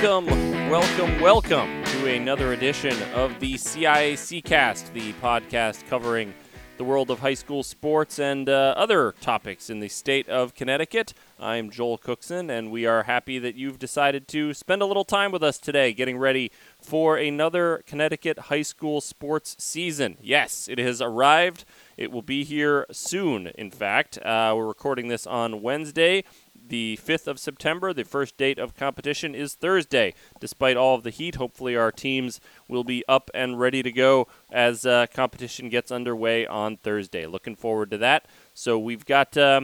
Welcome, welcome, welcome to another edition of the CIAC Cast, the podcast covering the world of high school sports and uh, other topics in the state of Connecticut. I'm Joel Cookson, and we are happy that you've decided to spend a little time with us today getting ready for another Connecticut high school sports season. Yes, it has arrived. It will be here soon, in fact. Uh, we're recording this on Wednesday the 5th of September. The first date of competition is Thursday. Despite all of the heat, hopefully our teams will be up and ready to go as uh, competition gets underway on Thursday. Looking forward to that. So we've got. Uh,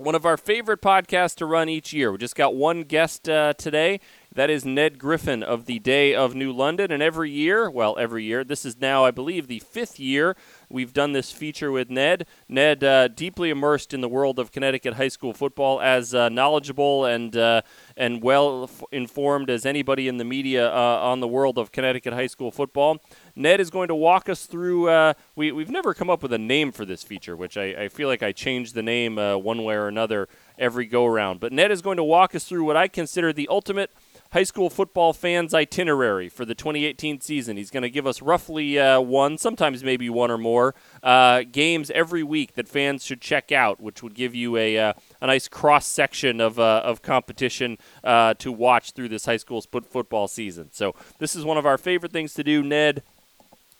one of our favorite podcasts to run each year. We just got one guest uh, today. That is Ned Griffin of the Day of New London. And every year, well, every year, this is now, I believe, the fifth year We've done this feature with Ned. Ned, uh, deeply immersed in the world of Connecticut high school football, as uh, knowledgeable and uh, and well f- informed as anybody in the media uh, on the world of Connecticut high school football. Ned is going to walk us through. Uh, we, we've never come up with a name for this feature, which I, I feel like I change the name uh, one way or another every go around. But Ned is going to walk us through what I consider the ultimate high school football fans itinerary for the 2018 season. He's going to give us roughly uh, one, sometimes maybe one or more uh, games every week that fans should check out, which would give you a, uh, a nice cross section of, uh, of competition uh, to watch through this high school football season. So this is one of our favorite things to do, Ned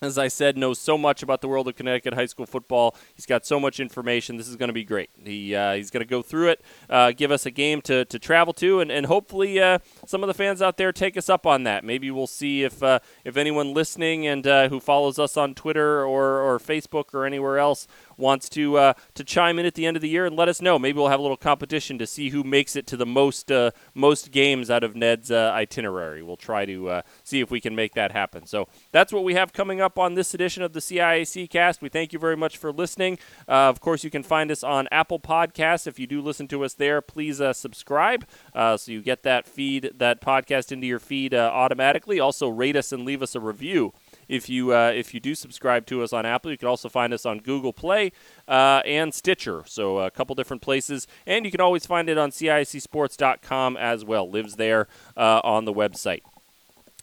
as I said, knows so much about the world of Connecticut high school football. He's got so much information. This is going to be great. He, uh, he's going to go through it, uh, give us a game to, to travel to, and, and hopefully uh, some of the fans out there take us up on that. Maybe we'll see if, uh, if anyone listening and uh, who follows us on Twitter or, or Facebook or anywhere else wants to uh, to chime in at the end of the year and let us know. Maybe we'll have a little competition to see who makes it to the most uh, most games out of Ned's uh, itinerary. We'll try to uh, see if we can make that happen. So that's what we have coming up on this edition of the CIAC Cast. We thank you very much for listening. Uh, of course, you can find us on Apple Podcasts. If you do listen to us there, please uh, subscribe so you get that feed that podcast into your feed automatically. Also, rate us and leave us a review if you uh, if you do subscribe to us on Apple, you can also find us on Google Play uh, and Stitcher. So a couple different places, and you can always find it on CIACSports.com as well. Lives there uh, on the website.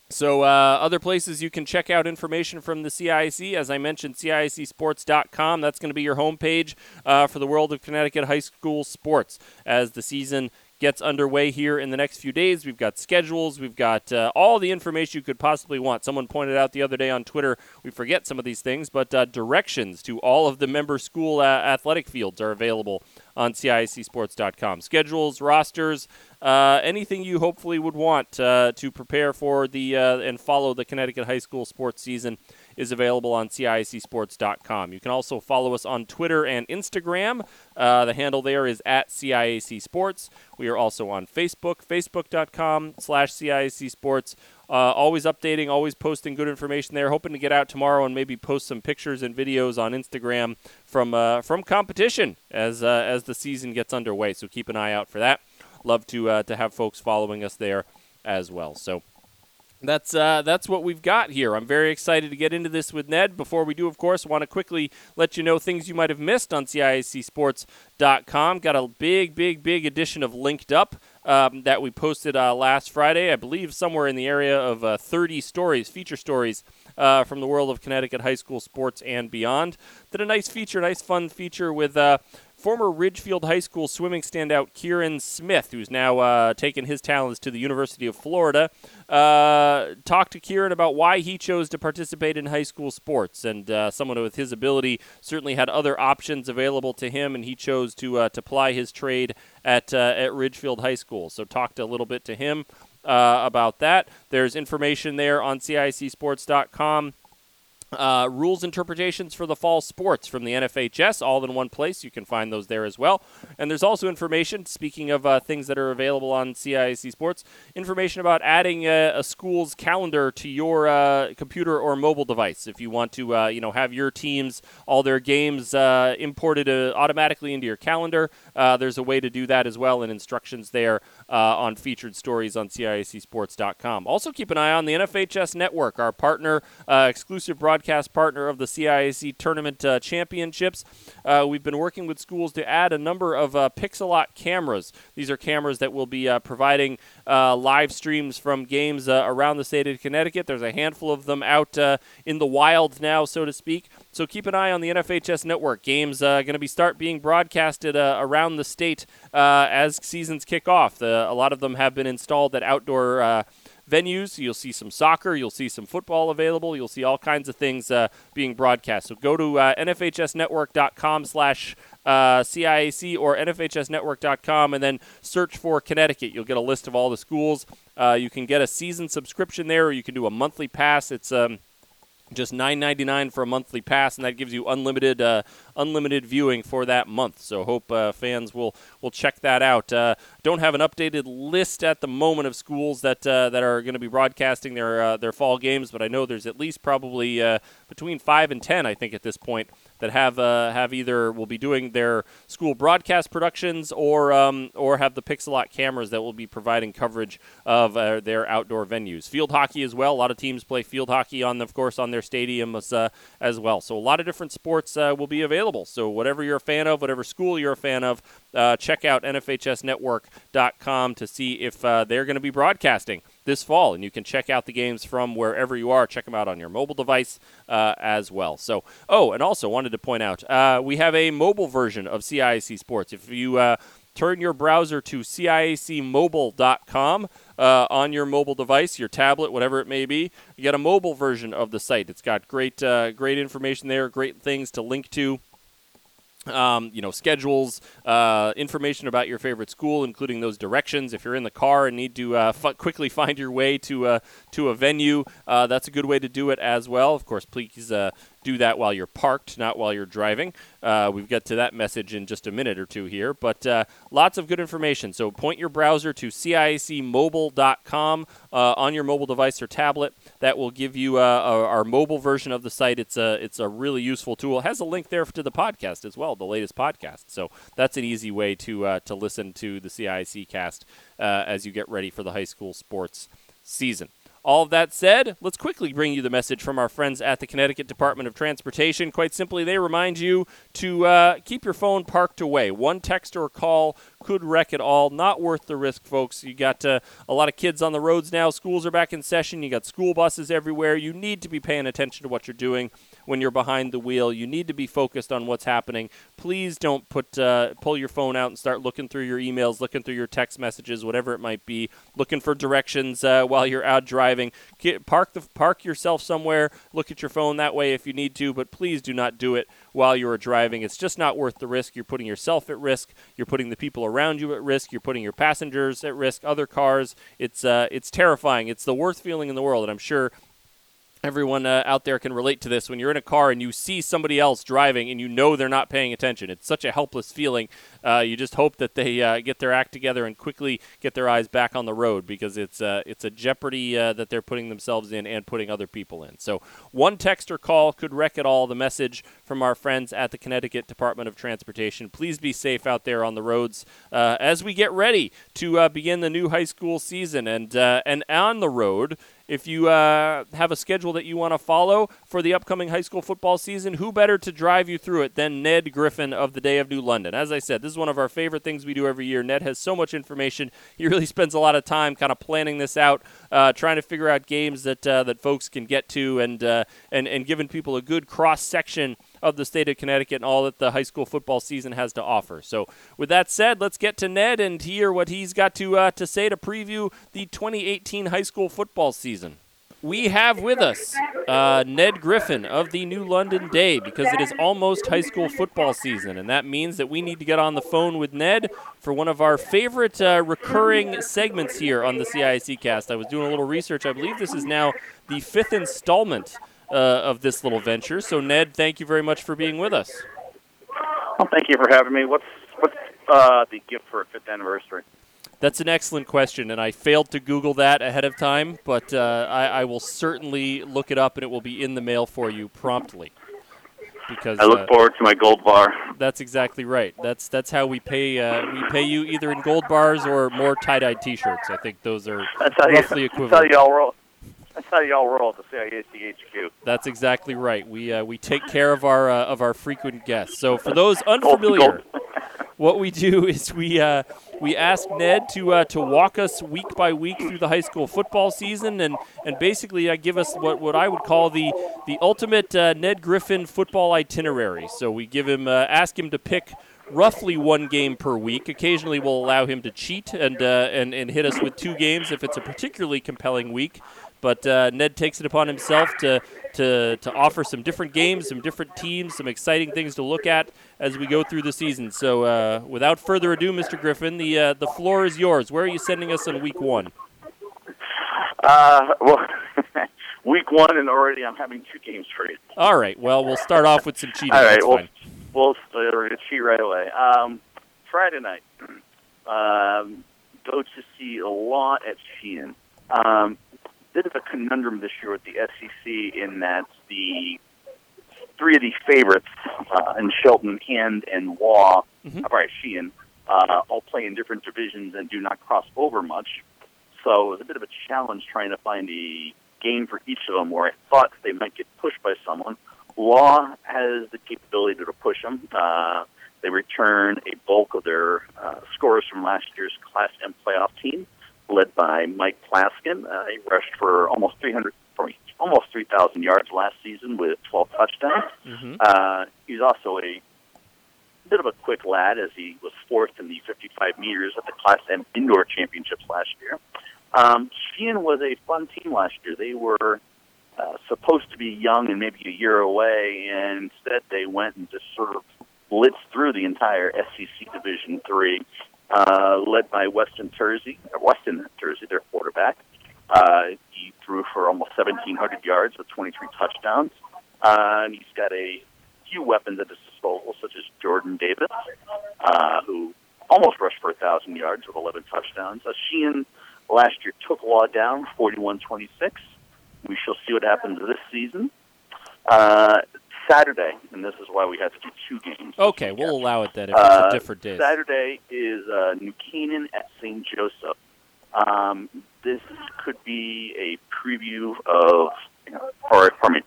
So, uh, other places you can check out information from the CIAC, as I mentioned, CIACSports.com. That's going to be your homepage uh, for the world of Connecticut high school sports as the season gets underway here in the next few days. We've got schedules, we've got uh, all the information you could possibly want. Someone pointed out the other day on Twitter, we forget some of these things, but uh, directions to all of the member school uh, athletic fields are available on CIACSports.com. Schedules, rosters, uh, anything you hopefully would want uh, to prepare for the uh, and follow the Connecticut high school sports season is available on CIACSports.com. You can also follow us on Twitter and Instagram. Uh, the handle there is at CIAC Sports. We are also on Facebook, facebook.com slash CIAC Sports. Uh, always updating, always posting good information there. Hoping to get out tomorrow and maybe post some pictures and videos on Instagram from uh, from competition as uh, as the season gets underway. So keep an eye out for that. Love to uh, to have folks following us there as well. So that's uh, that's what we've got here. I'm very excited to get into this with Ned. Before we do, of course, want to quickly let you know things you might have missed on CIACSports.com. Got a big, big, big edition of Linked Up um, that we posted uh, last Friday. I believe somewhere in the area of uh, 30 stories, feature stories uh, from the world of Connecticut high school sports and beyond. Did a nice feature, nice fun feature with uh, former Ridgefield High School swimming standout Kieran Smith, who's now uh, taken his talents to the University of Florida, uh, talked to Kieran about why he chose to participate in high school sports. And uh, someone with his ability certainly had other options available to him, and he chose to uh, to ply his trade at uh, at Ridgefield High School. So talked a little bit to him. Uh, about that. There's information there on CIACSports.com uh, rules interpretations for the fall sports from the NFHS, all in one place. You can find those there as well. And there's also information, speaking of uh, things that are available on CIAC Sports, information about adding a, a school's calendar to your uh, computer or mobile device. If you want to, uh, you know, have your teams, all their games uh, imported uh, automatically into your calendar, there's a way to do that as well, and instructions there on featured stories on CIACSports.com. Also, keep an eye on the NFHS Network, our partner exclusive broadcast broadcast partner of the CIAC Tournament uh, Championships. Uh, we've been working with schools to add a number of uh, Pixellot cameras. These are cameras that will be uh, providing uh, live streams from games around the state of Connecticut. There's a handful of them out in the wild now, so to speak. So keep an eye on the NFHS network. Games uh, going to be start being broadcasted uh, around the state uh, as seasons kick off. The, a lot of them have been installed at outdoor uh, venues. You'll see some soccer, you'll see some football available, you'll see all kinds of things uh, being broadcast. So go to uh, nfhsnetwork.com slash uh, CIAC or nfhsnetwork.com and then search for Connecticut. You'll get a list of all the schools. Uh, you can get a season subscription there, or you can do a monthly pass. It's um, just $9.99 for a monthly pass, and that gives you unlimited uh, unlimited viewing for that month. So hope uh, fans will will check that out. Uh, don't have an updated list at the moment of schools that uh, that are going to be broadcasting their uh, their fall games, but I know there's at least probably uh, between five and ten, I think, at this point that have uh, have either will be doing their school broadcast productions or um, or have the Pixellot cameras that will be providing coverage of uh, their outdoor venues. Field hockey as well. A lot of teams play field hockey on, of course, on their stadiums uh, as well. So a lot of different sports uh, will be available. So whatever you're a fan of, whatever school you're a fan of, uh, check out NFHSNetwork.com to see if uh, they're going to be broadcasting this fall. And you can check out the games from wherever you are. Check them out on your mobile device uh, as well. So, oh, and also wanted to point out uh, we have a mobile version of CIAC Sports. If you uh, turn your browser to ciacmobile.com uh, on your mobile device, your tablet, whatever it may be. You get a mobile version of the site. It's got great, uh, great information there, great things to link to um, you know, schedules, uh, information about your favorite school, including those directions. If you're in the car and need to uh, f- quickly find your way to uh, to a venue, uh, that's a good way to do it as well. Of course, please uh, do that while you're parked, not while you're driving. Uh, we've got to that message in just a minute or two here, but uh, lots of good information. So point your browser to CIACmobile.com uh, on your mobile device or tablet. That will give you uh, our mobile version of the site. It's a it's a really useful tool. It has a link there to the podcast as well, the latest podcast. So that's an easy way to uh, to listen to the CIAC cast uh, as you get ready for the high school sports season. All of that said, let's quickly bring you the message from our friends at the Connecticut Department of Transportation. Quite simply, they remind you to uh, keep your phone parked away. One text or call could wreck it all. Not worth the risk, folks. You got uh, a lot of kids on the roads now. Schools are back in session. You got school buses everywhere. You need to be paying attention to what you're doing when you're behind the wheel. You need to be focused on what's happening. Please don't put uh, pull your phone out and start looking through your emails, looking through your text messages, whatever it might be, looking for directions uh, while you're out driving. Get, park the park yourself somewhere. Look at your phone that way if you need to, but please do not do it while you are driving. It's just not worth the risk. You're putting yourself at risk. You're putting the people around you at risk. You're putting your passengers at risk. Other cars. It's uh, it's terrifying. It's the worst feeling in the world, and I'm sure everyone uh, out there can relate to this. When you're in a car and you see somebody else driving and you know they're not paying attention it's such a helpless feeling uh, you just hope that they uh, get their act together and quickly get their eyes back on the road because it's uh, it's a jeopardy uh, that they're putting themselves in and putting other people in. So one text or call could wreck it all. The message from our friends at the Connecticut Department of Transportation. Please be safe out there on the roads uh, as we get ready to begin the new high school season. And and on the road if you uh, have a schedule that you want to follow for the upcoming high school football season, who better to drive you through it than Ned Griffin of the Day of New London? As I said, this is one of our favorite things we do every year. Ned has so much information. He really spends a lot of time kind of planning this out, uh, trying to figure out games that uh, that folks can get to, and uh, and and giving people a good cross section of the state of Connecticut and all that the high school football season has to offer. So, with that said, let's get to Ned and hear what he's got to uh, to say to preview the 2018 high school football season. We have with us uh, Ned Griffin of the New London Day because it is almost high school football season, and that means that we need to get on the phone with Ned for one of our favorite uh, recurring segments here on the CIAC cast. I was doing a little research. I believe this is now the fifth installment uh, of this little venture. So, Ned, thank you very much for being with us. Well, thank you for having me. What's what's uh, the gift for a fifth anniversary? That's an excellent question, and I failed to Google that ahead of time, but uh, I, I, will certainly look it up, and it will be in the mail for you promptly. Because I look uh, forward to my gold bar. That's exactly right. That's that's how we pay. Uh, we pay you either in gold bars or more tie-dyed T-shirts. I think those are that's how roughly you, equivalent. That's how you all roll. That's how y'all roll at the CIAC HQ. That's exactly right. We uh, we take care of our uh, of our frequent guests. So for those unfamiliar, what we do is we uh, we ask Ned to uh, to walk us week by week through the high school football season and and basically uh, give us what, what I would call the the ultimate uh, Ned Griffin football itinerary. So we give him uh, ask him to pick roughly one game per week. Occasionally, we'll allow him to cheat and uh, and and hit us with two games if it's a particularly compelling week. But uh, Ned takes it upon himself to, to, to offer some different games, some different teams, some exciting things to look at as we go through the season. So, uh, without further ado, Mr. Griffin, the uh, the floor is yours. Where are you sending us on week one? Uh, well, week one, and already I'm having two games for you. All right. Well, we'll start off with some cheating. All right. Well, we'll we're gonna cheat right away. Um, Friday night, um, go to see a lot at Sheehan. Um, bit of a conundrum this year with the SEC in that the three of the favorites uh, in Shelton, Hand, and Law, Mhm. uh, sorry, Sheehan, uh, all play in different divisions and do not cross over much. So it was a bit of a challenge trying to find a game for each of them where I thought they might get pushed by someone. Law has the capability to push them. Uh, they return a bulk of their uh, scores from last year's Class M playoff team, led by Mike Plaskin. Uh, he rushed for almost 300, for almost 3,000 yards last season with 12 touchdowns. hmm Uh, he's also a bit of a quick lad as he was fourth in the 55 meters at the Class M indoor championships last year. Um, Sheehan was a fun team last year. They were uh, supposed to be young and maybe a year away, and instead they went and just sort of blitzed through the entire SEC Division Three, uh, led by Weston Tersey, or Weston Tersey, their quarterback. Uh, he threw for almost 1,700 yards with 23 touchdowns, uh, and he's got a few weapons at his disposal, such as Jordan Davis, uh, who almost rushed for 1,000 yards with 11 touchdowns. Uh, Sheehan last year took Law down 41-26. We shall see what happens this season. Uh, Saturday, and this is why we have to do two games. Okay, we'll allow it then if Uh, it's a different day. Saturday is uh, New Canaan at St. Joseph. Um, this could be a preview of, or pardon me,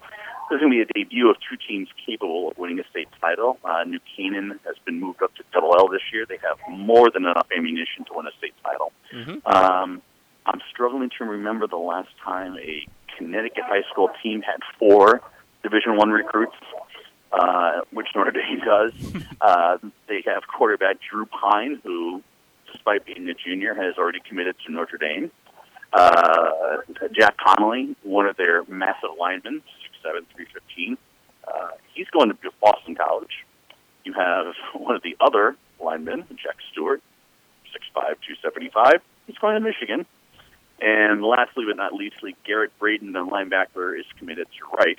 this is going to be a debut of two teams capable of winning a state title. Uh, New Canaan has been moved up to double L this year. They have more than enough ammunition to win a state title. hmm Um, I'm struggling to remember the last time a Connecticut high school team had four Division One recruits, uh, which Notre Dame does. uh, they have quarterback Drew Pyne, who, despite being a junior, has already committed to Notre Dame. Uh, Jack Connolly, one of their massive linemen, 6'7", 315. Uh, he's going to Boston College. You have one of the other linemen, Jack Stewart, 6'5", 275. He's going to Michigan. And lastly but not leastly, Garrett Braden, the linebacker, is committed to Rice,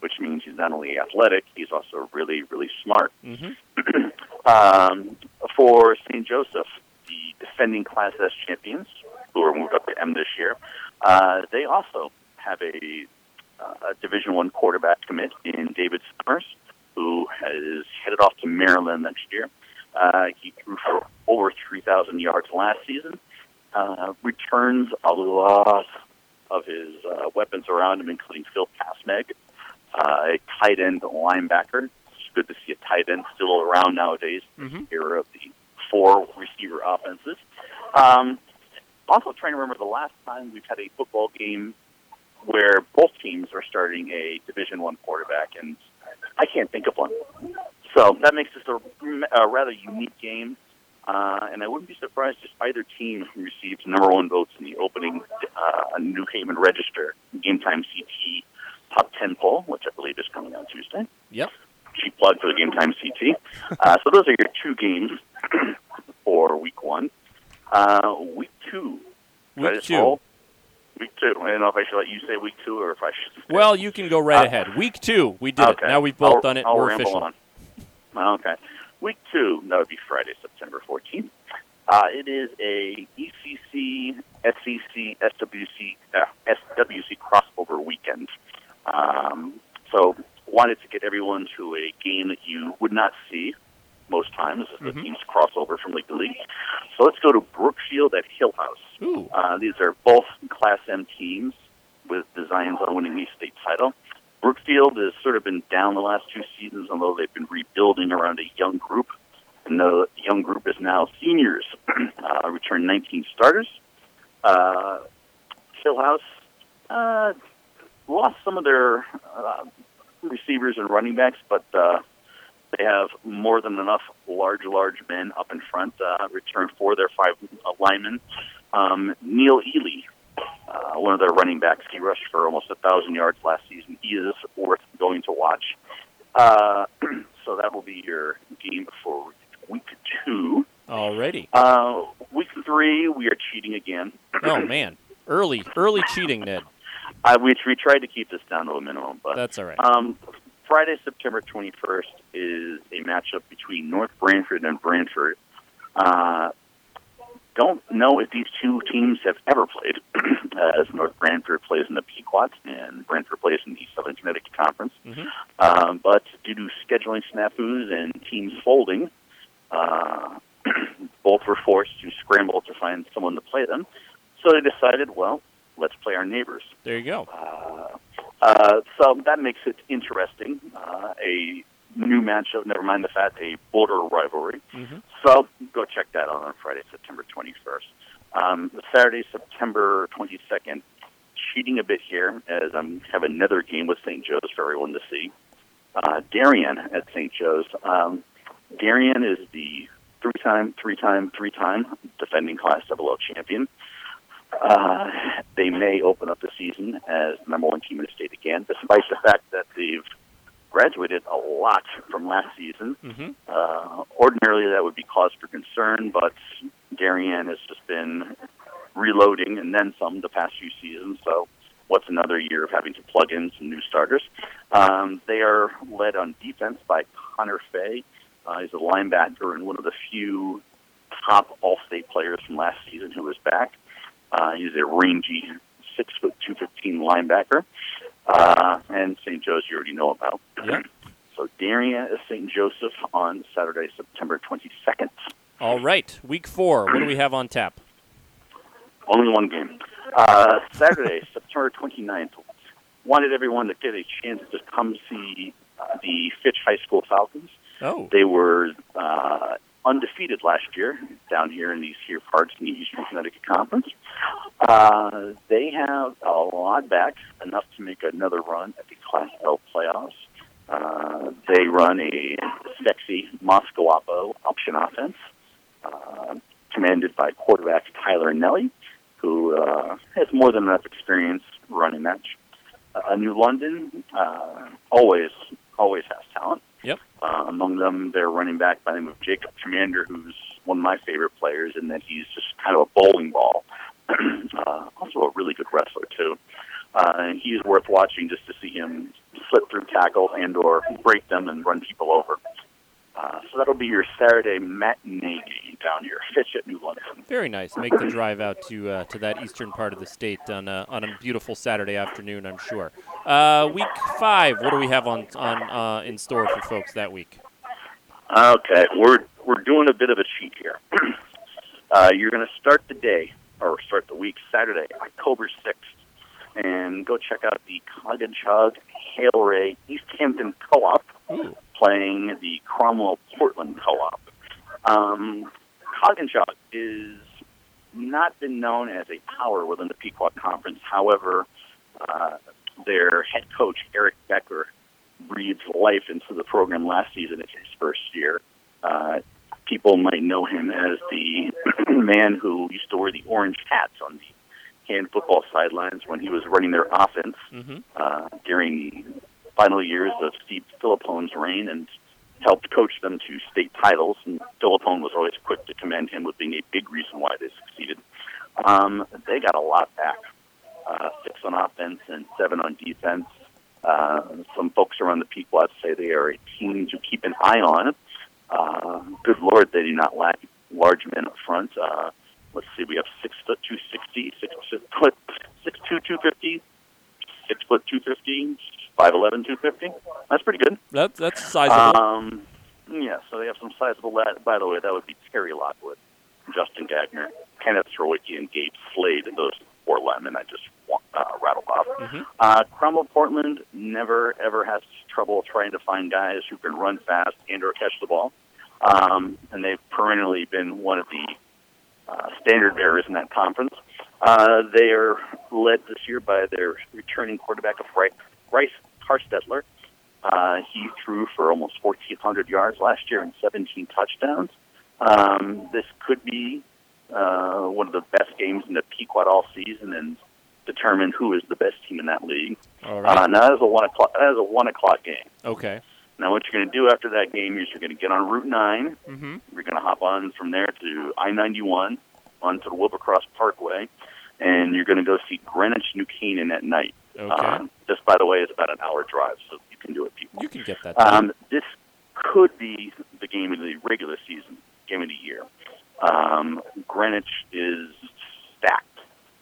which means he's not only athletic, he's also really, really smart. hmm Um, for St. Joseph, the defending Class S champions, who are moved up to M this year, uh, they also have a, uh, a Division One quarterback commit in David Summers, who has headed off to Maryland next year. Uh, he threw for over 3,000 yards last season. Uh, returns a lot of his uh, weapons around him, including Phil Pasmeg, uh, a tight end linebacker. It's good to see a tight end still around nowadays hmm era of the four receiver offenses. Um, also, trying to remember the last time we've had a football game where both teams are starting a Division One quarterback, and I can't think of one. So that makes this a, a rather unique game. Uh, and I wouldn't be surprised if either team receives number one votes in the opening uh, New Haven Register Game Time CT Top 10 poll, which I believe is coming on Tuesday Yep. cheap plug for the Game Time CT. Uh, so those are your two games for week one. Uh, week two. Week two. roll? Week two. I don't know if I should let you say week two or if I should. Well, you can go right Uh, ahead. Week two, we did okay. it. Now we've both I'll, done it. I'll We're official. on. Okay. Week two, that would be Friday, September 14th. Uh, it is a ECC, SEC, SWC, uh, SWC crossover weekend. Um, so wanted to get everyone to a game that you would not see most times as the Mhm. teams cross over from league to league. So let's go to Brookfield at Hillhouse. Uh, these are both Class M teams. with designs on winning the state title. Brookfield has sort of been down the last two seasons, although they've been rebuilding around a young group. And the young group is now seniors. uh, returned 19 starters. Uh, Hillhouse uh, lost some of their uh, receivers and running backs, but uh, they have more than enough large, large men up in front. Uh, return for their five uh, linemen. Um, Neil Ely, uh, one of their running backs, he rushed for almost a thousand yards last season. He is worth going to watch. Uh, so that will be your game for week two. Alrighty. Uh, week three, we are cheating again. oh man, early, early cheating, Ned. I, we, we tried to keep this down to a minimum, but That's all right. um, Friday, September 21st is a matchup between North Branford and Branford. Uh, don't know if these two teams have ever played, as North Branford plays in the Pequot and Branford plays in the Southern Connecticut Conference. Mhm. Um, but due to scheduling snafus and teams folding, uh, both were forced to scramble to find someone to play them. So they decided, well, let's play our neighbors. There you go. Uh, uh, so that makes it interesting. Uh, a new matchup, never mind the fact a border rivalry. hmm So go check that out on Friday, September 21st. Um, Saturday, September 22nd, cheating a bit here as I have another game with St. Joe's for everyone to see. Uh, Darien at St. Joe's. Um, Darien is the three-time, three-time, three-time defending Class AA champion. Uh, they may open up the season as the number one team in the state again, despite the fact that they've graduated a lot from last season. hmm Uh, ordinarily, that would be cause for concern, but Darien has just been reloading and then some the past few seasons. So, what's another year of having to plug in some new starters? Um, they are led on defense by Connor Fay. Uh, he's a linebacker and one of the few top All-State players from last season who is back. Uh, he's a rangy six foot two fifteen linebacker, uh, and St. Joe's you already know about. Yep. So Darien is St. Joseph on Saturday, September 22nd. All right. Week four. What do we have on tap? Only one game. Uh, Saturday, September 29th. Wanted everyone to get a chance to come see uh, the Fitch High School Falcons. Oh. They were uh, undefeated last year down here in these here parts in the Eastern Connecticut Conference. Uh, they have a lot back, enough to make another run at the Class L playoffs. Uh, they run a sexy Moscowapo option offense, uh, commanded by quarterback Tyler Nelly, who uh, has more than enough experience running match. Uh, New London uh, always always has talent. Yep. Uh, among them, their running back by the name of Jacob Commander, who's one of my favorite players, in that he's just kind of a bowling ball. uh, also a really good wrestler too. Uh, and he's worth watching just to see him slip through tackles and or break them and run people over. Uh, so that'll be your Saturday matinee game down here, Fitch at New London. Very nice. Make the drive out to uh, to that eastern part of the state on a, on a beautiful Saturday afternoon. I'm sure. Uh, week five. What do we have on on uh, in store for folks that week? Okay, we're we're doing a bit of a cheat here. uh, you're going to start the day or start the week Saturday, October sixth, and go check out the Coginchaug Hail Ray East Hampton Co-op Ooh. playing the Cromwell Portland Co-op. Um, Coginchaug is not been known as a power within the Pequot Conference. However, uh, their head coach Eric Becker breathed life into the program last season. It's his first year. Uh, people might know him as the man who used to wear the orange hats on the hand football sidelines when he was running their offense hmm uh, during the final years of Steve Filippone's reign and helped coach them to state titles. And Filippone was always quick to commend him with being a big reason why they succeeded. Um, they got a lot back. Uh, six on offense and seven on defense. Uh, some folks around the Pequot say they are a team to keep an eye on. Uh, good Lord, they do not lack large men up front. Uh, let's see, we have six foot two sixty, six foot six two two fifty, six foot two fifty, five eleven two fifty. That's pretty good. That, that's sizable. Um, yeah, so they have some sizable lad. By the way, that would be Terry Lockwood, Justin Gagner, Kenneth Troicki, and Gabe Slade. Those four linemen I just uh, rattled off. Mhm. Uh, Cromwell Portland never ever has trouble trying to find guys who can run fast and or catch the ball, um, and they've perennially been one of the uh, standard bearers in that conference. Uh, they are led this year by their returning quarterback of Bryce, Bryce Harstetler. Uh, he threw for almost 1,400 yards last year and 17 touchdowns. Um, this could be uh, one of the best games in the Pequot all season and determine who is the best team in that league. All right. Uh, now that is a one o'clock. That is a one o'clock game. okay. Now what you're going to do after that game is you're going to get on Route Nine. Mm-hmm. You're going to hop on from there to I-91 onto the Wilbur Cross Parkway, and you're going to go see Greenwich New Canaan at night. Okay. Uh, this, by the way, is about an hour drive, so you can do it, people. you can get that. Um, this could be the game of the regular season, game of the year. Um, Greenwich is stacked.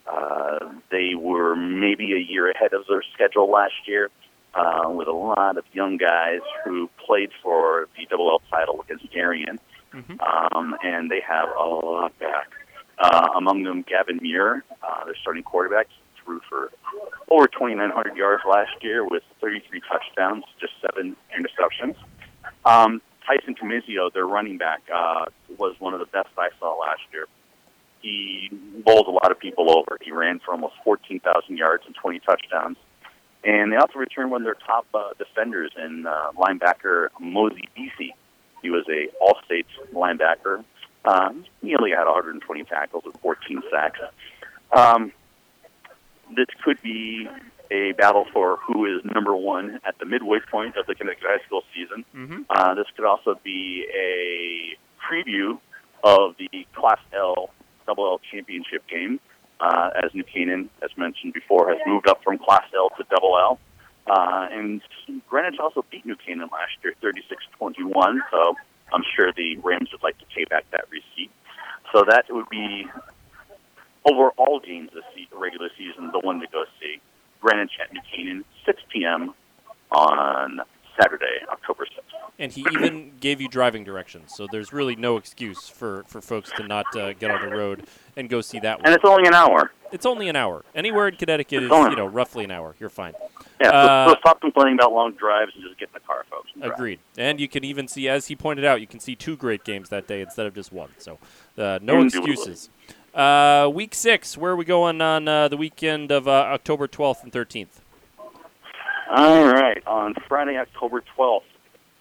Uh, they were maybe a year ahead of their schedule last year, uh, with a lot of young guys who played for the Double L title against Darien, Mhm. um, and they have a lot back. Uh, among them, Gavin Muir, uh, their starting quarterback, threw for over 2,900 yards last year with 33 touchdowns, just seven interceptions. Um, Tyson Comizio, their running back, uh, was one of the best I saw last year. He bowled a lot of people over. He ran for almost 14,000 yards and 20 touchdowns. And they also returned one of their top uh, defenders in uh, linebacker Mosey Beasy. He was a All-State linebacker. Um, he only had 120 tackles with 14 sacks. Um, this could be a battle for who is number one at the midway point of the Connecticut High School season. Mhm. Uh, this could also be a preview of the Class L Double L championship game, uh, as New Canaan, as mentioned before, has moved up from Class L to Double L. Uh, and Greenwich also beat New Canaan last year, 36-21. So I'm sure the Rams would like to pay back that receipt. So that would be over all games this se- regular season, the one to go see. Greenwich at New Canaan, 6 p.m. on Saturday, October 6th. And he even gave you driving directions, so there's really no excuse for, for folks to not uh, get on the road and go see that one. And it's only an hour. It's only an hour. Anywhere in Connecticut is It's only- you know roughly an hour. You're fine. Yeah, Uh, so, so stop complaining about long drives and just get in the car, folks. and. Agreed. And you can even see, as he pointed out, you can see two great games that day instead of just one. So uh, no excuses. Uh, week six. Where are we going on uh, the weekend of uh, October 12th and 13th? All right. On Friday, October 12th,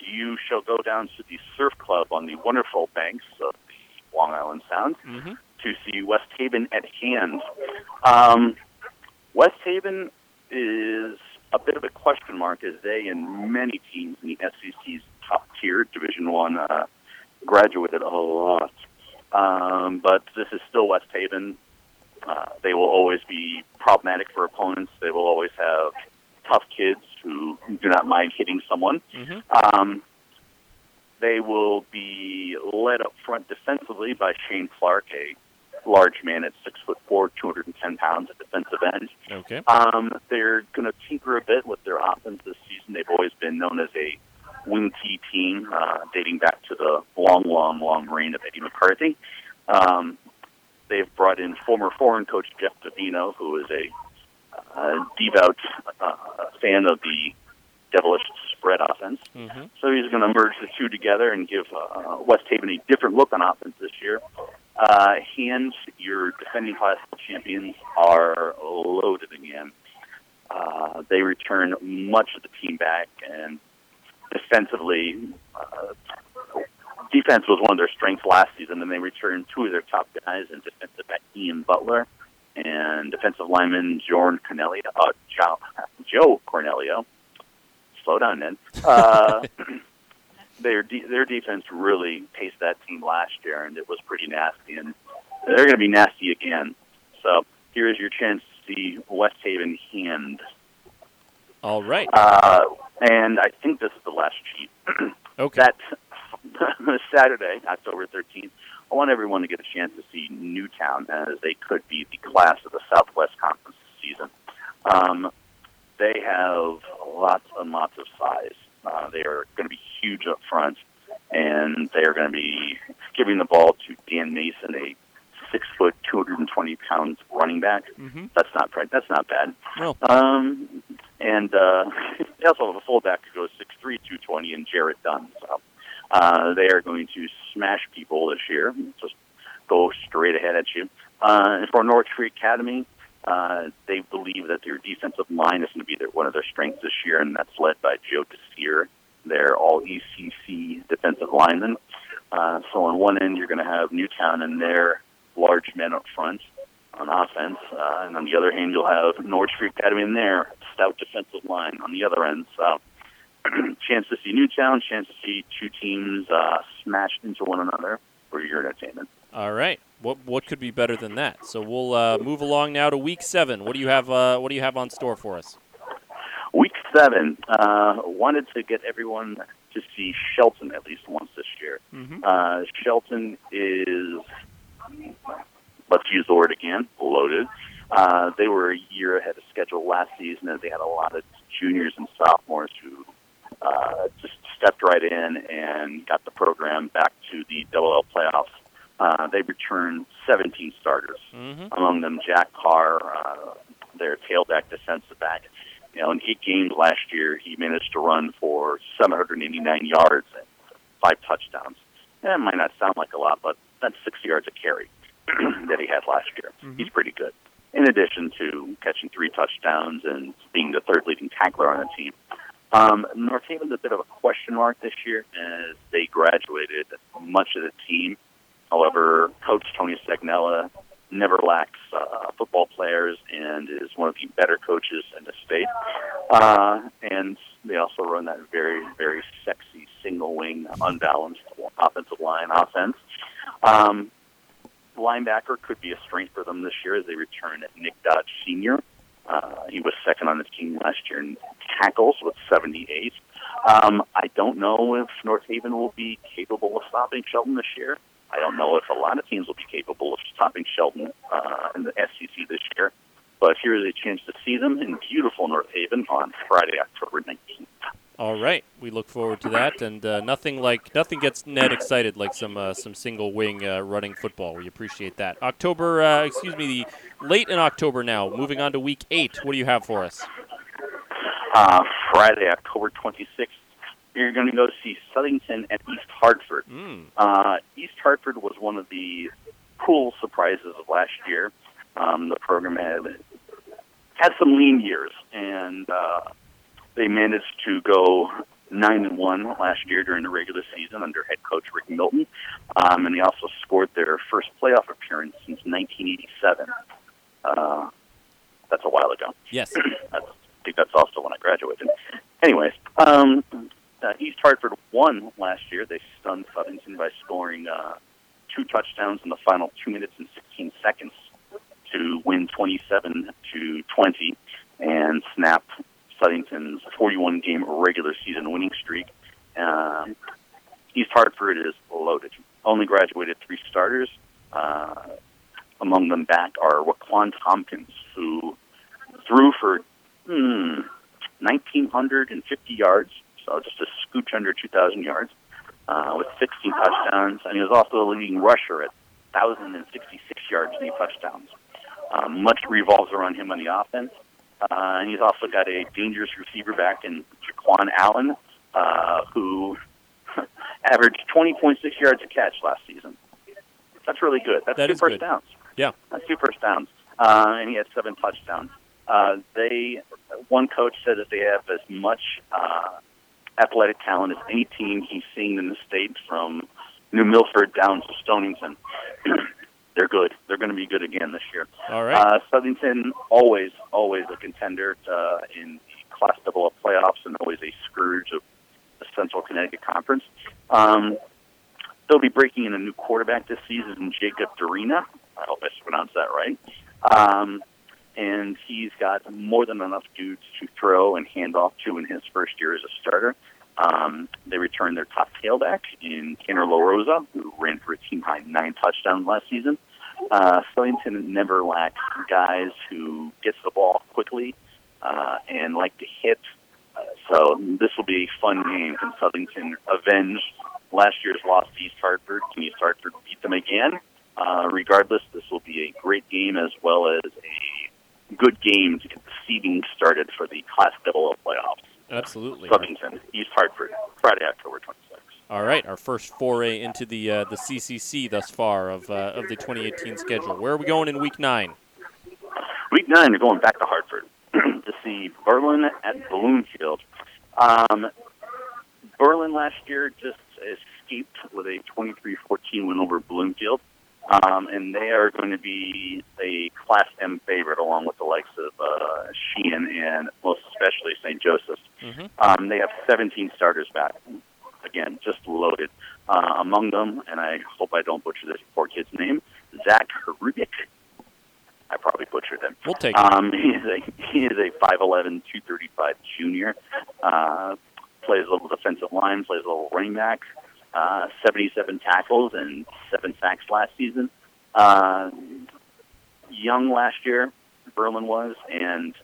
you shall go down to the surf club on the wonderful banks of the Long Island Sound Mm-hmm. to see West Haven at hand. Um, West Haven is a bit of a question mark as they and many teams in the SEC's top tier Division One uh, graduated a lot. Um, but this is still West Haven. Uh, they will always be problematic for opponents. They will always have tough kids who do not mind hitting someone. Mm-hmm. Um, they will be led up front defensively by Shane Clark, a large man at six foot four, 210 pounds at defensive end. Okay. Um, they're going to tinker a bit with their offense this season. They've always been known as a wing T team, uh, dating back to the long, long, long reign of Eddie McCarthy. Um, they've brought in former Foran coach Jeff Davino, who is a uh, devout uh, fan of the devilish spread offense. Mm-hmm. So he's going to merge the two together and give uh, West Haven a different look on offense this year. Uh, Hands, your defending class champions, are loaded again. Uh, they return much of the team back, and defensively, uh, defense was one of their strengths last season, and they returned two of their top guys in defensive back Ian Butler and defensive lineman Jordan Cornelio, uh, Joe, Joe Cornelio. Slow down, Ned. Uh, their de- their defense really paced that team last year, and it was pretty nasty, and they're going to be nasty again. So here is your chance to see West Haven hand. All right. Uh, and I think this is the last cheat. Okay. that Saturday, October 13th, I want everyone to get a chance to see Newtown as they could be the class of the Southwest Conference this season. Um, they have lots and lots of size. Uh, they are going to be huge up front, and they are going to be giving the ball to Dan Mason, a six foot, 220 pounds running back. Mm-hmm. That's not. That's not bad. Well, Um, and uh, they also have a fullback who goes 6'3", 220, and Jarrett Dunn. So uh, they are going to smash people this year. Just go straight ahead at you. Uh, and for Norwich Free Academy, uh, they believe that their defensive line is going to be their, one of their strengths this year, and that's led by Joe Desir, their all ECC defensive lineman. Uh, so on one end, you're going to have Newtown and their large men up front on offense, uh, and on the other hand, you'll have Norwich Free Academy in there, stout defensive line on the other end. So chance to see Newtown, chance to see two teams uh, smashed into one another for your entertainment. all right. What what could be better than that? So we'll uh, move along now to week seven. What do you have? Uh, what do you have on store for us? Week seven, uh, wanted to get everyone to see Shelton at least once this year. Mm-hmm. Uh, Shelton is, let's use the word again, loaded. Uh, they were a year ahead of schedule last season, and they had a lot of juniors and sophomores who uh, just stepped right in and got the program back to the double L playoffs. Uh, they returned 17 starters, Mm-hmm. among them Jack Carr, uh, their tailback defensive back. You know, in eight games last year, he managed to run for 789 yards and five touchdowns. That might not sound like a lot, but that's 60 yards a carry that he had last year. Mhm. He's pretty good. In addition to catching three touchdowns and being the third leading tackler on the team. Um, North Haven's a bit of a question mark this year as they graduated much of the team. However, Coach Tony Sagnella never lacks uh, football players and is one of the better coaches in the state. Uh, and they also run that very, very sexy single wing, unbalanced offensive line offense. Um, linebacker could be a strength for them this year as they return Nick Dodge Sr. Uh, he was second on the team last year in tackles with 78. Um, I don't know if North Haven will be capable of stopping Shelton this year. I don't know if a lot of teams will be capable of stopping Shelton uh, in the SEC this year. But here is a chance to see them in beautiful North Haven on Friday, October 19th. All right, we look forward to that, and uh, nothing like nothing gets Ned excited like some uh, some single wing uh, running football. We appreciate that. October, uh, excuse me, the late in October now. Moving on to week eight. What do you have for us? Uh, Friday, October 26th, you're going to go see Southington at East Hartford. Mm. Uh, East Hartford was one of the cool surprises of last year. Um, the program had had some lean years, and uh, they managed to go nine and one last year during the regular season under head coach Rick Milton, um, and they also scored their first playoff appearance since 1987. Uh, that's a while ago. Yes. I think that's also when I graduated. Anyways, um, uh, East Hartford won last year. They stunned Southington by scoring uh, two touchdowns in the final two minutes and 16 seconds to win 27 to 20 and snap Southington's 41 game regular season winning streak. Um, East Hartford is loaded. Only graduated three starters. Uh, among them back are Waquan Tompkins, who threw for hmm, 1,950 yards, so just a scooch under 2,000 yards, uh, with 16 touchdowns. And he was also the leading rusher at 1,066 yards and eight touchdowns. Um, much revolves around him on the offense. Uh, and he's also got a dangerous receiver back in Jaquan Allen, uh, who averaged 20.6 yards a catch last season. That's really good. That's That two is first good. downs. Yeah. That's two first downs. Uh, and he had seven touchdowns. Uh, they, one coach said that they have as much uh, athletic talent as any team he's seen in the state, from New Milford down to Stonington. They're good. They're going to be good again this year. All right. Uh, Southington always, always a contender uh, in the Class Double A playoffs, and always a scourge of the Central Connecticut Conference. Um, they'll be breaking in a new quarterback this season, Jacob Dorina. I hope I pronounced that right. Um, and he's got more than enough dudes to throw and hand off to in his first year as a starter. Um, they returned their top tailback in Tanner LaRosa, who ran for a team high nine touchdowns last season. Uh, Southington never lacks guys who gets the ball quickly uh, and like to hit. Uh, so this will be a fun game. Can Southington avenge last year's loss to East Hartford? Can East Hartford beat them again? Uh, regardless, this will be a great game as well as a good game to get the seeding started for the Class Double playoffs. Absolutely. Southington, East Hartford, Friday, October 26th. All right, our first foray into the uh, the CCC thus far of uh, of the 2018 schedule. Where are we going in Week Nine? Week Nine, we're going back to Hartford to see Berlin at Bloomfield. Um, Berlin last year just escaped with a 23-14 win over Bloomfield, um, and they are going to be a Class M favorite along with the likes of uh, Sheehan and most especially St. Joseph's. Mm-hmm. Um, they have 17 starters back. Again, just loaded. Uh, among them, and I hope I don't butcher this poor kid's name, Zach Rubik. I probably butchered him. We'll take. Um, he is a he is a 5'11", 235 junior. Uh, plays a little defensive line, plays a little running back. Uh, 77 tackles and seven sacks last season. Uh, young last year, Berlin was, and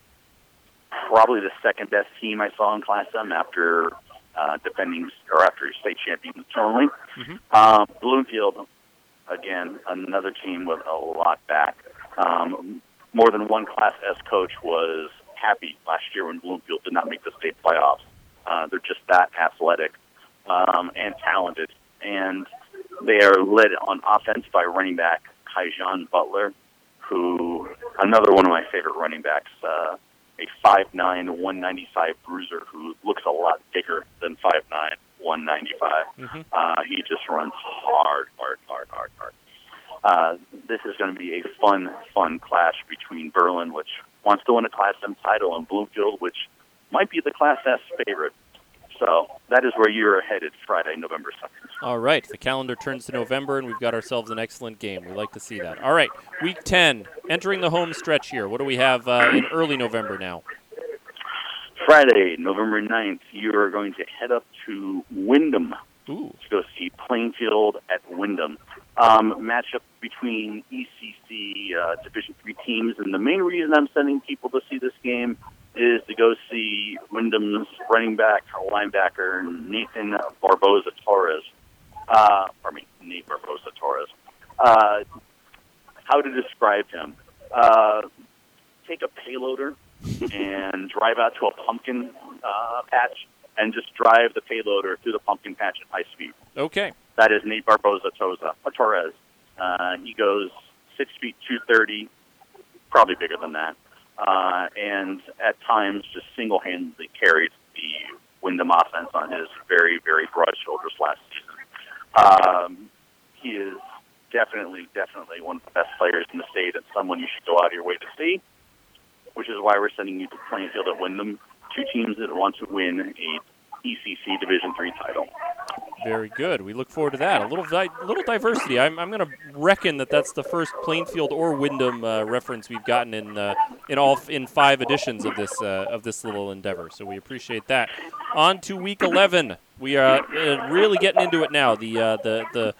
probably the second best team I saw in Class M after uh, defending or after state champions currently. Mhm. Um, Bloomfield, again, another team with a lot back. Um, more than one Class S coach was happy last year when Bloomfield did not make the state playoffs. Uh, they're just that athletic um, and talented, and they are led on offense by running back Kaijan Butler, who another one of my favorite running backs. Uh, a 5'9", 195 bruiser who looks a lot bigger than 5'9", 195. Mhm. Uh, he just runs hard, hard, hard, hard, hard. Uh, this is going to be a fun, fun clash between Berlin, which wants to win a Class M title, and Bloomfield, which might be the Class S favorite. So that is where you're headed Friday, November 2nd. All right, the calendar turns to November, and we've got ourselves an excellent game. We like to see that. All right, Week 10, entering the home stretch here. What do we have uh, in early November now? Friday, November 9th, you are going to head up to Windham Ooh, to go see Plainfield at Windham. Um, matchup between ECC uh, Division three teams, and the main reason I'm sending people to see this game is to go see Windham's running back, linebacker Nathan Barboza Torres. Uh, pardon me, Nate Barboza Torres. Uh, how to describe him? Uh, take a payloader and drive out to a pumpkin uh, patch and just drive the payloader through the pumpkin patch at high speed. okay. That is Nate Barboza Toza, Torres. Uh, he goes six feet two thirty, probably bigger than that, uh, and at times just single handedly carried the Windham offense on his very very broad shoulders last season. Um, he is definitely definitely one of the best players in the state and someone you should go out of your way to see. Which is why we're sending you to Plainfield at Windham, two teams that want to win a ECC Division three title. Very good. We look forward to that. A little di- little diversity. I'm, I'm going to reckon that that's the first Plainfield or Windham uh, reference we've gotten in uh, in all f- in five editions of this uh, of this little endeavor. So we appreciate that. On to week 11. We are uh, really getting into it now. The uh, the the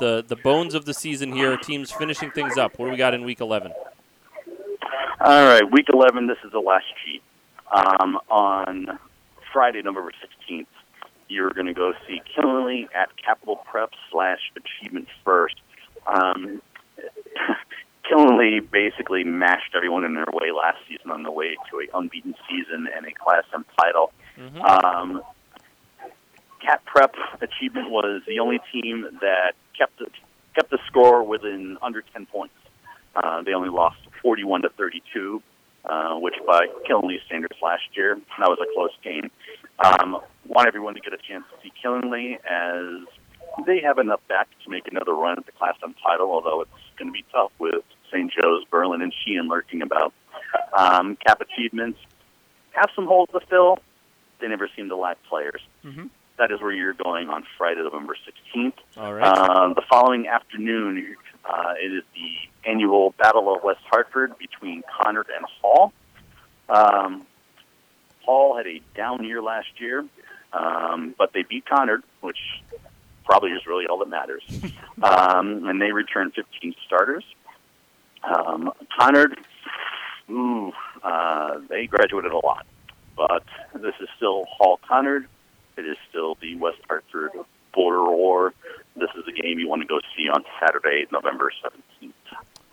the the bones of the season here. Teams finishing things up. What do we got in week 11? All right, week 11, this is the last cheat. Um, on Friday, November 16th, you're going to go see Killingly at Capital Prep slash Achievement First. Um, Killingly basically mashed everyone in their way last season on the way to a unbeaten season and a Class M title. Mhm. Um, Cat Prep Achievement was the only team that kept the, kept the score within under 10 points. Uh, they only lost 41 to 32, uh, which by Killingly standards last year, that was a close game. Um, want everyone to get a chance to see Killingly as they have enough back to make another run at the Class M title, although it's going to be tough with St. Joe's, Berlin, and Sheehan lurking about. Um, Cap Achievements have some holes to fill. They never seem to lack players. Mhm. That is where you're going on Friday, November 16th. All right. Um, the following afternoon, uh, it is the annual Battle of West Hartford between Conard and Hall. Um, Hall had a down year last year, um, but they beat Conard, which probably is really all that matters. um, and they returned 15 starters. Um, Conard, ooh, uh, they graduated a lot, but this is still Hall Conard. It is still the West Hartford border war, this is the game you want to go see on Saturday, November 17th.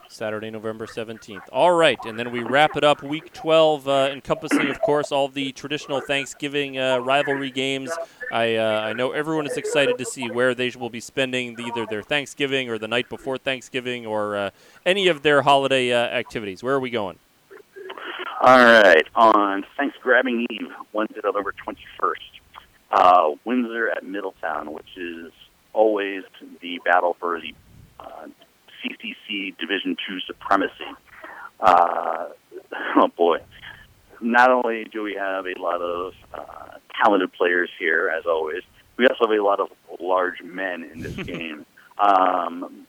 Saturday, November 17th. All right, and then we wrap it up week 12, uh, encompassing, of course, all the traditional Thanksgiving uh, rivalry games. I, uh, I know everyone is excited to see where they will be spending either their Thanksgiving or the night before Thanksgiving or uh, any of their holiday uh, activities. Where are we going? All right, on Thanksgiving Eve, Wednesday, November 21st, uh, Windsor at Middletown, which is always the battle for the CCC Division Two supremacy. Uh, oh boy! Not only do we have a lot of uh, talented players here, as always, we also have a lot of large men in this game. Um,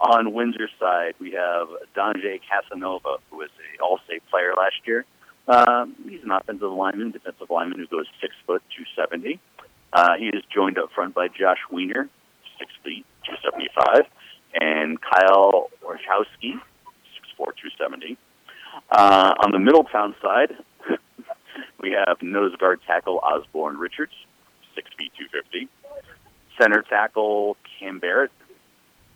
on Windsor's side, we have Donjay Casanova, who was a All-State player last year. Um, he's an offensive lineman, defensive lineman who goes six foot two seventy. Uh, he is joined up front by Josh Weiner, six feet two seventy five, and Kyle Orchowski, 6'4", 270. Uh, on the Middletown side, we have nose guard tackle Osborne Richards, 6 feet 250. Center tackle Cam Barrett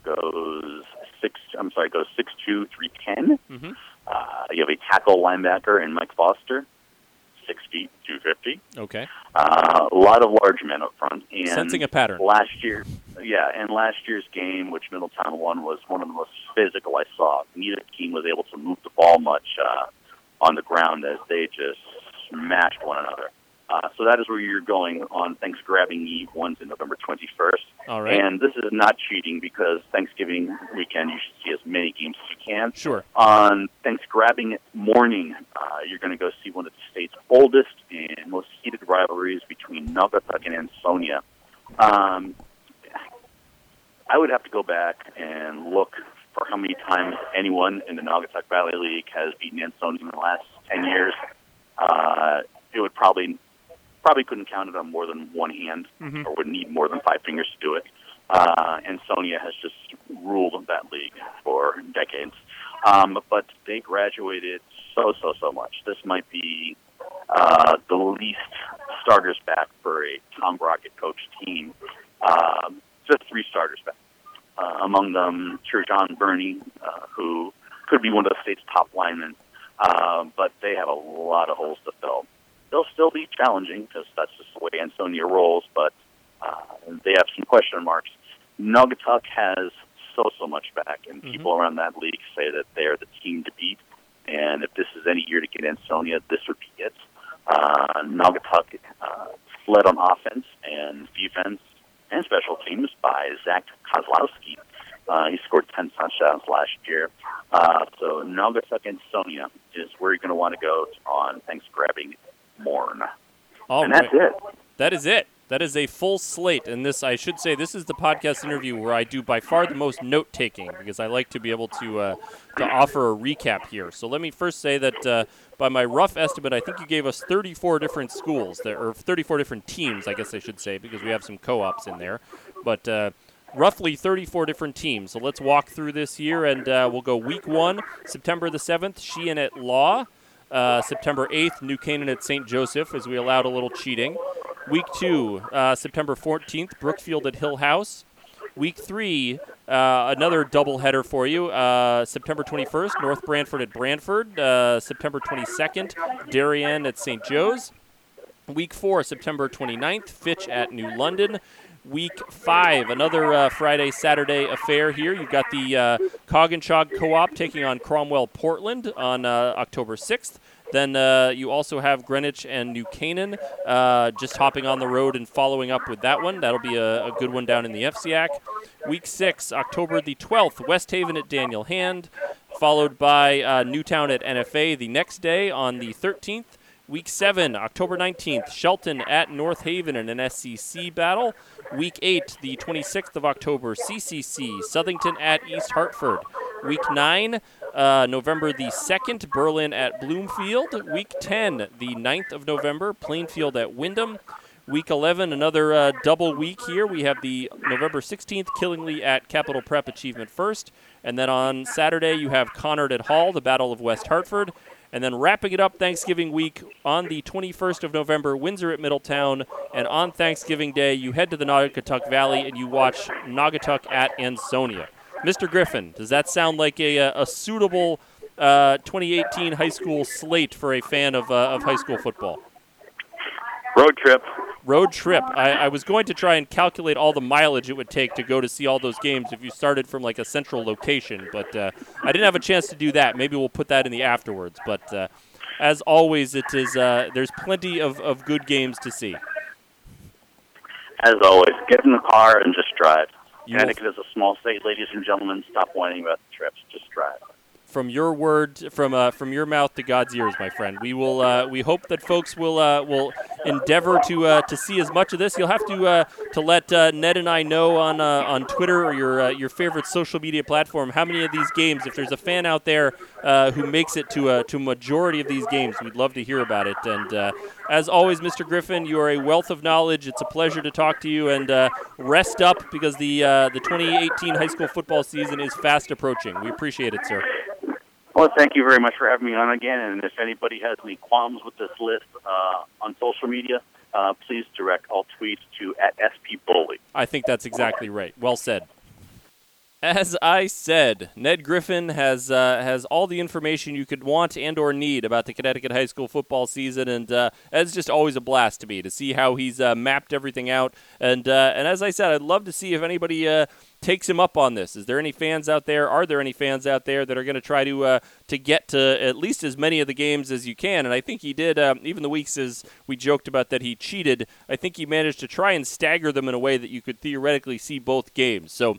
goes six. I'm sorry, goes six two three ten. Mm-hmm. Uh, you have a tackle linebacker in Mike Foster, six feet two fifty. Okay. Uh, a lot of large men up front. And Sensing a pattern. Last year, yeah, and last year's game, which Middletown won, was one of the most physical I saw. Neither team was able to move the ball much uh, on the ground as they just smashed one another. Uh, so that is where you're going on Thanksgiving Eve, Wednesday, November 21st. All right. And this is not cheating because Thanksgiving weekend you should see as many games as you can. Sure. On Thanksgiving morning, uh, you're going to go see one of the state's oldest and most heated rivalries between Naugatuck and Ansonia. Um, I would have to go back and look for how many times anyone in the Naugatuck Valley League has beaten Ansonia in the last 10 years. Uh, it would probably probably couldn't count it on more than one hand mm-hmm. or would need more than five fingers to do it. Uh, Ansonia has just ruled that league for decades. Um, but they graduated so, so, so much. This might be uh, the least starters back for a Tom Brockett coached team. Um, just three starters back. Uh, among them, John Burney, uh, who could be one of the state's top linemen, uh, but they have a lot of holes to fill. They'll still be challenging because that's just the way Ansonia rolls, but uh, they have some question marks. Naugatuck has so so much back, and mm-hmm. people around that league say that they're the team to beat. And if this is any year to get Ansonia, this would be it. Uh, Naugatuck uh, led on offense and defense and special teams by Zach Kozlowski. Uh, he scored 10 touchdowns last year. Uh, so Naugatuck and Sonia is where you're going to want to go on thanks Thanksgiving morn. All and right. that's it. That is it. That is a full slate, and this I should say this is the podcast interview where I do by far the most note taking because I like to be able to uh, to offer a recap here. So let me first say that uh, by my rough estimate, I think you gave us 34 different schools there, or 34 different teams, I guess I should say, because we have some co-ops in there, but. Uh, roughly 34 different teams. So let's walk through this year, and uh, we'll go week one, September the 7th, Sheehan at Law. Uh, September 8th, New Canaan at St. Joseph, as we allowed a little cheating. Week two, uh, September 14th, Brookfield at Hillhouse. Week three, uh, another doubleheader for you. Uh, September 21st, North Branford at Branford. Uh, September 22nd, Darien at St. Joe's. Week four, September 29th, Fitch at New London. Week five, another uh, Friday, Saturday affair here. You've got the uh, Coginchaug Co op taking on Cromwell Portland on uh, October 6th. Then uh, you also have Greenwich and New Canaan uh, just hopping on the road and following up with that one. That'll be a, a good one down in the FCIAC. Week six, October the 12th, West Haven at Daniel Hand, followed by uh, Newtown at NFA the next day on the 13th. Week 7, October 19th, Shelton at North Haven in an SCC battle. Week 8, the 26th of October, CCC, Southington at East Hartford. Week 9, uh, November the 2nd, Berlin at Bloomfield. Week 10, the 9th of November, Plainfield at Windham. Week 11, another uh, double week here. We have the November 16th, Killingly at Capital Prep Achievement First. And then on Saturday, you have Conard at Hall, the Battle of West Hartford. And then wrapping it up Thanksgiving week on the 21st of November, Windsor at Middletown. And on Thanksgiving Day, you head to the Naugatuck Valley and you watch Naugatuck at Ansonia. Mr. Griffin, does that sound like a, a suitable uh, 2018 high school slate for a fan of, uh, of high school football? Road trip. Road trip. I, I, was going to try and calculate all the mileage it would take to go to see all those games if you started from like a central location, but uh, I didn't have a chance to do that. Maybe we'll put that in the afterwards. But uh, as always, it is uh, there's plenty of, of good games to see. As always, get in the car and just drive. You Connecticut is a small state, ladies and gentlemen. Stop whining about the trips. Just drive from your word from uh, from your mouth to God's ears, my friend. We will uh, we hope that folks will uh, will endeavor to uh, to see as much of this. You'll have to uh, to let uh, Ned and I know on on Twitter or your your favorite social media platform how many of these games. If there's a fan out there who makes it to a to majority of these games, we'd love to hear about it. And as always, Mr. Griffin, you are a wealth of knowledge. It's a pleasure to talk to you. And rest up because the the 2018 high school football season is fast approaching. We appreciate it, sir. Well, thank you very much for having me on again. And if anybody has any qualms with this list uh, on social media, uh, please direct all tweets to at SP Bully. I think that's exactly right. Well said. As I said, Ned Griffin has uh, has all the information you could want and or need about the Connecticut high school football season, and uh, it's just always a blast to me to see how he's uh, mapped everything out. And uh, and as I said, I'd love to see if anybody uh, takes him up on this. Is there any fans out there? Are there any fans out there that are going to try to uh, to get to at least as many of the games as you can? And I think he did. Um, even the weeks as we joked about that he cheated, I think he managed to try and stagger them in a way that you could theoretically see both games. So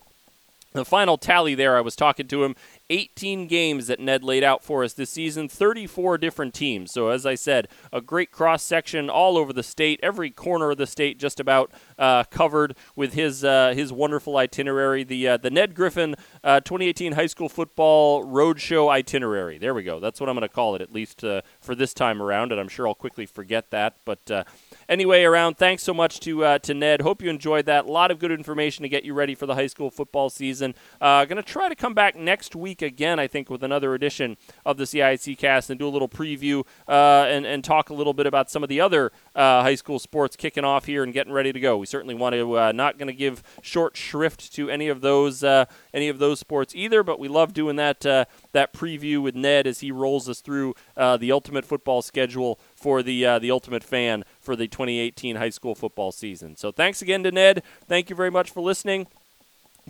the final tally there, I was talking to him, 18 games that Ned laid out for us this season, 34 different teams. So, as I said, a great cross section all over the state, every corner of the state just about uh, covered with his uh, his wonderful itinerary. The uh, the Ned Griffin uh, 2018 high school football roadshow itinerary. There we go. That's what I'm going to call it, at least uh, for this time around. And I'm sure I'll quickly forget that. But uh, anyway, around, thanks so much to uh, to Ned. Hope you enjoyed that. A lot of good information to get you ready for the high school football season. Uh, going to try to come back next week again, I think, with another edition of the CIAC cast and do a little preview uh, and, and talk a little bit about some of the other uh, high school sports kicking off here and getting ready to go. We certainly want to uh, not going to give short shrift to any of those uh, any of those sports either, but we love doing that uh, that preview with Ned as he rolls us through uh, the ultimate football schedule for the uh, the ultimate fan for the 2018 high school football season. So thanks again to Ned. Thank you very much for listening.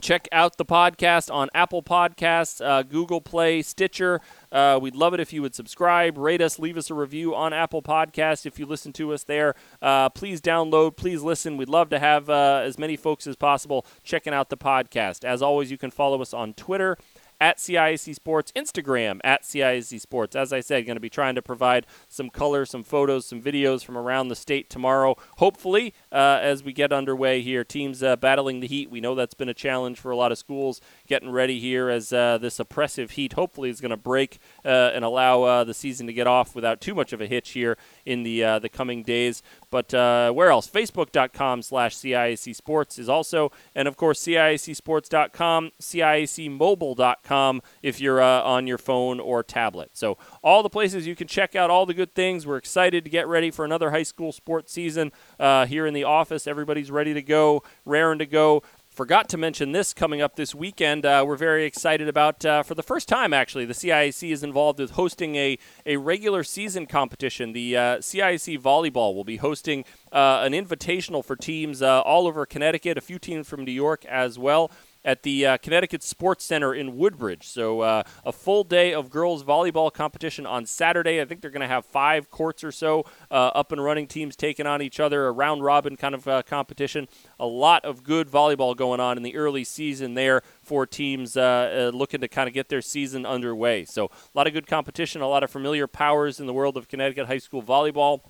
Check out the podcast on Apple Podcasts, uh, Google Play, Stitcher. Uh, we'd love it if you would subscribe, rate us, leave us a review on Apple Podcasts if you listen to us there. Uh, please download, please listen. We'd love to have uh, as many folks as possible checking out the podcast. As always, you can follow us on Twitter at CIAC Sports, Instagram at CIAC Sports. As I said, going to be trying to provide some color, some photos, some videos from around the state tomorrow. Hopefully, uh, as we get underway here, teams uh, battling the heat. We know that's been a challenge for a lot of schools getting ready here as uh, this oppressive heat hopefully is going to break uh, and allow uh, the season to get off without too much of a hitch here in the uh, the coming days. But where else? Facebook.com slash CIAC Sports is also, and of course, CIACSports.com, CIACmobile.com if you're on your phone or tablet. So all the places you can check out all the good things. We're excited to get ready for another high school sports season uh, here in the office. Everybody's ready to go, raring to go. Forgot to mention this coming up this weekend. Uh, we're very excited about, uh, for the first time actually, the CIAC is involved with hosting a, a regular season competition. The uh, CIAC Volleyball will be hosting uh, an invitational for teams uh, all over Connecticut, a few teams from New York as well at the uh, Connecticut Sports Center in Woodbridge. So uh, a full day of girls volleyball competition on Saturday. I think they're going to have five courts or so uh, up and running teams taking on each other, a round robin kind of uh, competition. A lot of good volleyball going on in the early season there for teams uh, looking to kind of get their season underway. So a lot of good competition, a lot of familiar powers in the world of Connecticut high school volleyball.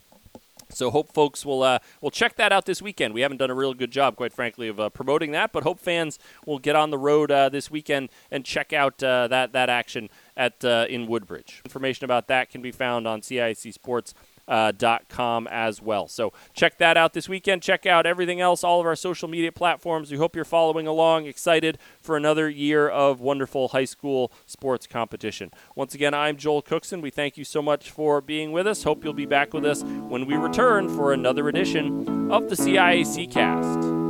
So hope folks will uh, will check that out this weekend. We haven't done a real good job, quite frankly, of uh, promoting that, but hope fans will get on the road uh, this weekend and check out uh, that that action at uh, in Woodbridge. Information about that can be found on CIAC Sports uh, .com as well. So check that out this weekend. Check out everything else, all of our social media platforms. We hope you're following along, excited for another year of wonderful high school sports competition. Once again, I'm Joel Cookson. We thank you so much for being with us. Hope you'll be back with us when we return for another edition of the CIAC Cast.